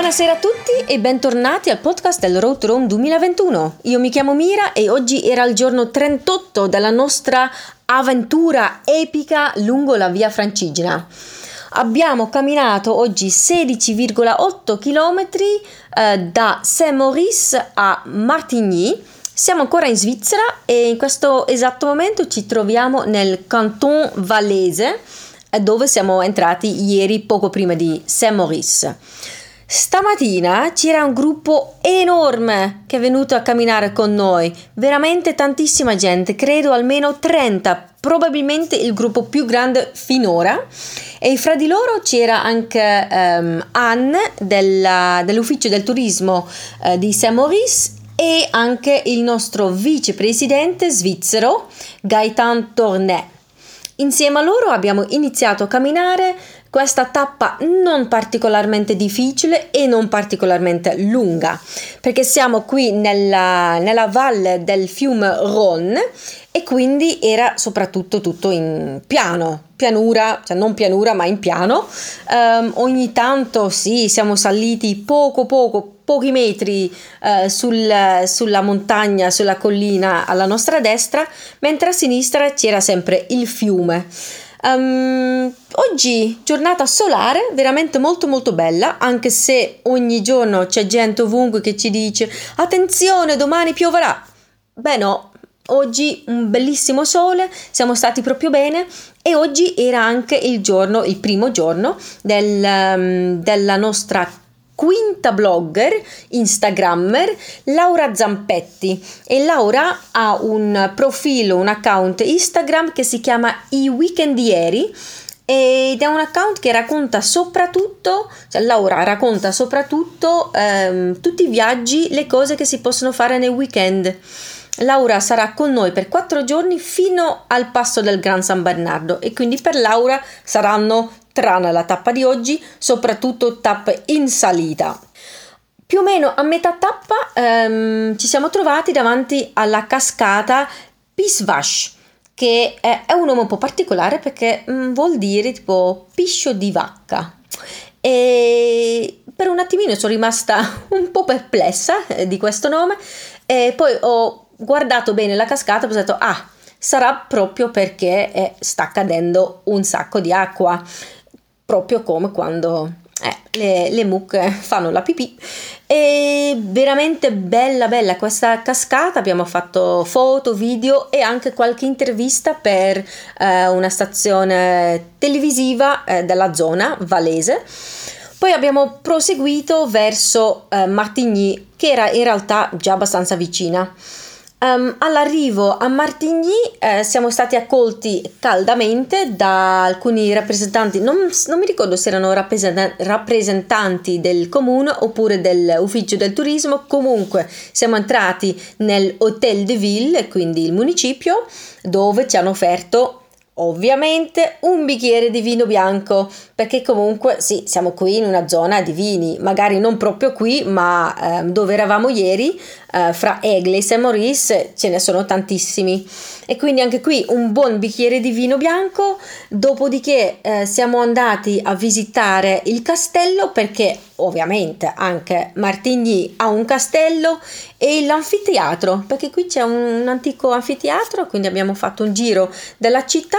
Buonasera a tutti e bentornati al podcast del Road to Rome 2021. Io mi chiamo Mira e oggi era il giorno 38 della nostra avventura epica lungo la via Francigena. Abbiamo camminato oggi 16,8 km eh, da Saint-Maurice a Martigny. Siamo ancora in Svizzera e in questo esatto momento ci troviamo nel Canton Vallese dove siamo entrati ieri poco prima di Saint-Maurice. Stamattina c'era un gruppo enorme che è venuto a camminare con noi, veramente tantissima gente, credo almeno 30, probabilmente il gruppo più grande finora. E fra di loro c'era anche um, Anne della, dell'ufficio del turismo uh, di Saint-Maurice e anche il nostro vicepresidente svizzero Gaetan Tornet. Insieme a loro abbiamo iniziato a camminare questa tappa non particolarmente difficile e non particolarmente lunga, perché siamo qui nella, nella valle del fiume Rhône e quindi era soprattutto tutto in piano, pianura, cioè non pianura ma in piano. Um, ogni tanto sì, siamo saliti poco poco, pochi metri uh, sul, sulla montagna, sulla collina alla nostra destra, mentre a sinistra c'era sempre il fiume. Um, oggi giornata solare, veramente molto molto bella, anche se ogni giorno c'è gente ovunque che ci dice attenzione, domani pioverà. Beh no, Oggi un bellissimo sole, siamo stati proprio bene e oggi era anche il giorno, il primo giorno del, um, della nostra quinta blogger, instagrammer, Laura Zampetti. E Laura ha un profilo, un account Instagram che si chiama I Weekendieri ed è un account che racconta soprattutto, cioè Laura racconta soprattutto ehm, tutti i viaggi, le cose che si possono fare nel weekend. Laura sarà con noi per quattro giorni fino al passo del Gran San Bernardo e quindi per Laura saranno, tranne la tappa di oggi, soprattutto tappe in salita. Più o meno a metà tappa ehm, ci siamo trovati davanti alla cascata Pisvash, che è un nome un po' particolare perché mh, mm, vuol dire tipo piscio di vacca. E per un attimino sono rimasta un po' perplessa eh, di questo nome e poi ho guardato bene la cascata e ho pensato, ah, sarà proprio perché eh, sta cadendo un sacco di acqua, proprio come quando eh, le, le, mucche fanno la pipì. È veramente bella, bella questa cascata. Abbiamo fatto foto, video e anche qualche intervista per eh, una stazione televisiva eh, della zona valese. Poi abbiamo proseguito verso eh, Martigny, che era in realtà già abbastanza vicina. Um, all'arrivo a Martigny eh, siamo stati accolti caldamente da alcuni rappresentanti, non, non mi ricordo se erano rappresentanti del comune oppure dell'ufficio del turismo, comunque siamo entrati nel Hotel de Ville, quindi il municipio, dove ci hanno offerto ovviamente un bicchiere di vino bianco perché comunque sì siamo qui in una zona di vini magari non proprio qui ma eh, dove eravamo ieri eh, fra Egle e Maurice ce ne sono tantissimi. E quindi anche qui un buon bicchiere di vino bianco dopodiché eh, siamo andati a visitare il castello perché ovviamente anche Martigny ha un castello e l'anfiteatro perché qui c'è un, un antico anfiteatro quindi abbiamo fatto un giro della città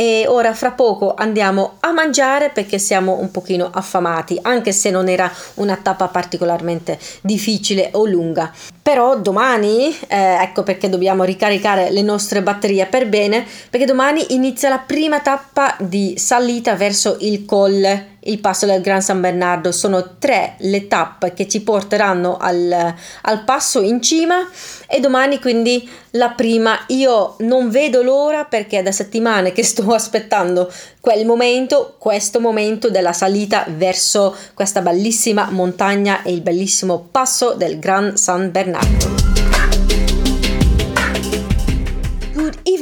e ora fra poco andiamo a mangiare perché siamo un pochino affamati anche se non era una tappa particolarmente difficile o lunga però domani eh, ecco perché dobbiamo ricaricare le nostre batterie per bene perché domani inizia la prima tappa di salita verso il colle il passo del Gran San Bernardo. Sono tre le tappe che ci porteranno al, al passo in cima e domani quindi la prima. Io non vedo l'ora perché è da settimane che sto aspettando quel momento, questo momento della salita verso questa bellissima montagna e il bellissimo passo del Gran San Bernardo.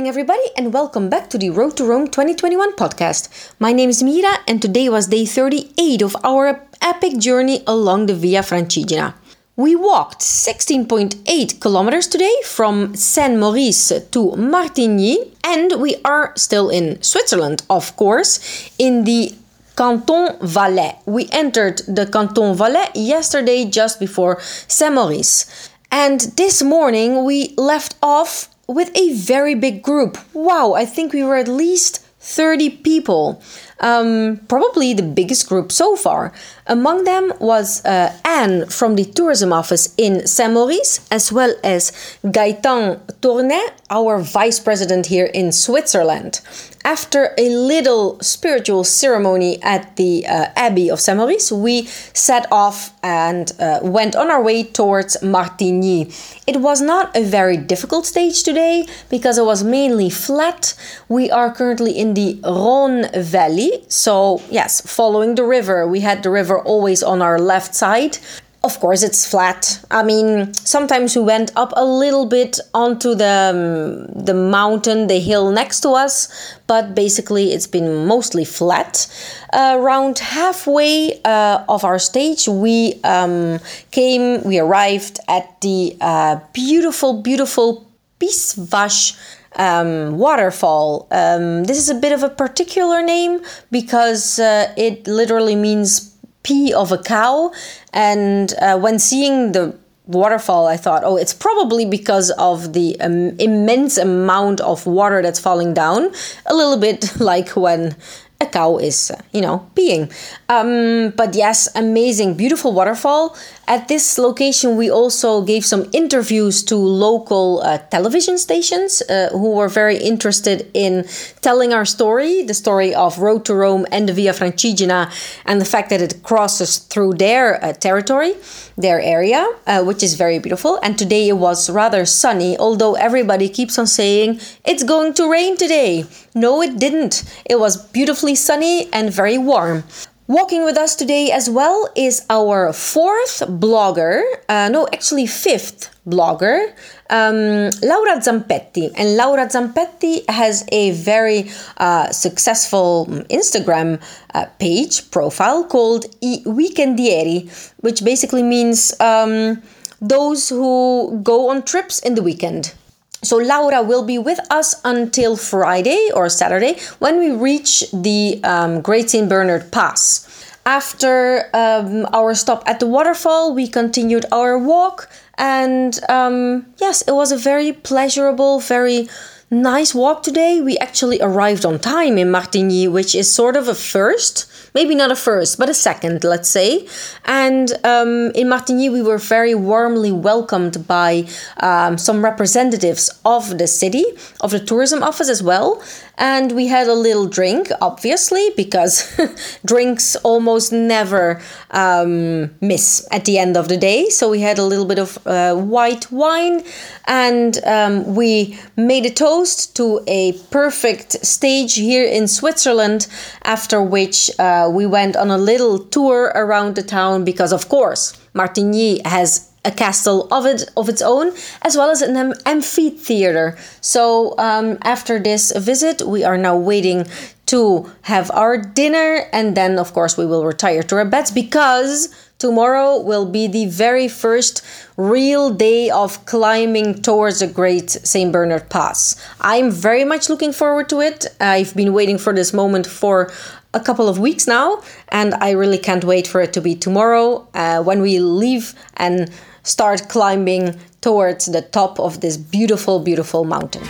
evening, everybody, and welcome back to the Road to Rome 2021 podcast. My name is Mira, and today was day 38 of our epic journey along the Via Francigena. We walked 16.8 kilometers today from Saint Maurice to Martigny, and we are still in Switzerland, of course, in the Canton Valais. We entered the Canton Valais yesterday just before Saint Maurice. And this morning we left off with a very big group. Wow, I think we were at least 30 people. Um, probably the biggest group so far. Among them was uh, Anne from the tourism office in Saint Maurice, as well as Gaëtan Tournet, our vice president here in Switzerland. After a little spiritual ceremony at the uh, Abbey of Saint Maurice, we set off and uh, went on our way towards Martigny. It was not a very difficult stage today because it was mainly flat. We are currently in the Rhone Valley, so yes, following the river. We had the river always on our left side. Of course, it's flat. I mean, sometimes we went up a little bit onto the um, the mountain, the hill next to us, but basically it's been mostly flat. Uh, around halfway uh, of our stage, we um, came, we arrived at the uh, beautiful, beautiful Pisvash um, waterfall. Um, this is a bit of a particular name because uh, it literally means pee of a cow. And uh, when seeing the waterfall, I thought, oh, it's probably because of the um, immense amount of water that's falling down. A little bit like when a cow is, you know, peeing. Um, but yes, amazing, beautiful waterfall. At this location, we also gave some interviews to local uh, television stations uh, who were very interested in telling our story the story of Road to Rome and the Via Francigena, and the fact that it crosses through their uh, territory, their area, uh, which is very beautiful. And today it was rather sunny, although everybody keeps on saying it's going to rain today. No, it didn't. It was beautifully sunny and very warm. Walking with us today as well is our fourth blogger, uh, no, actually fifth blogger, um, Laura Zampetti. And Laura Zampetti has a very uh, successful Instagram uh, page profile called I Weekendieri, which basically means um, those who go on trips in the weekend. So Laura will be with us until Friday or Saturday when we reach the um, Great St. Bernard Pass. After um, our stop at the waterfall, we continued our walk, and um, yes, it was a very pleasurable, very nice walk today. We actually arrived on time in Martigny, which is sort of a first maybe not a first, but a second, let's say. And um, in Martigny, we were very warmly welcomed by um, some representatives of the city, of the tourism office as well. And we had a little drink, obviously, because drinks almost never um, miss at the end of the day. So we had a little bit of uh, white wine and um, we made a toast to a perfect stage here in Switzerland, after which uh, we went on a little tour around the town because, of course, Martigny has a castle of it of its own, as well as an amphitheater. So um, after this visit, we are now waiting to have our dinner, and then of course we will retire to our beds because tomorrow will be the very first real day of climbing towards the Great St. Bernard Pass. I'm very much looking forward to it. I've been waiting for this moment for a couple of weeks now, and I really can't wait for it to be tomorrow uh, when we leave and start climbing towards the top of this beautiful, beautiful mountain.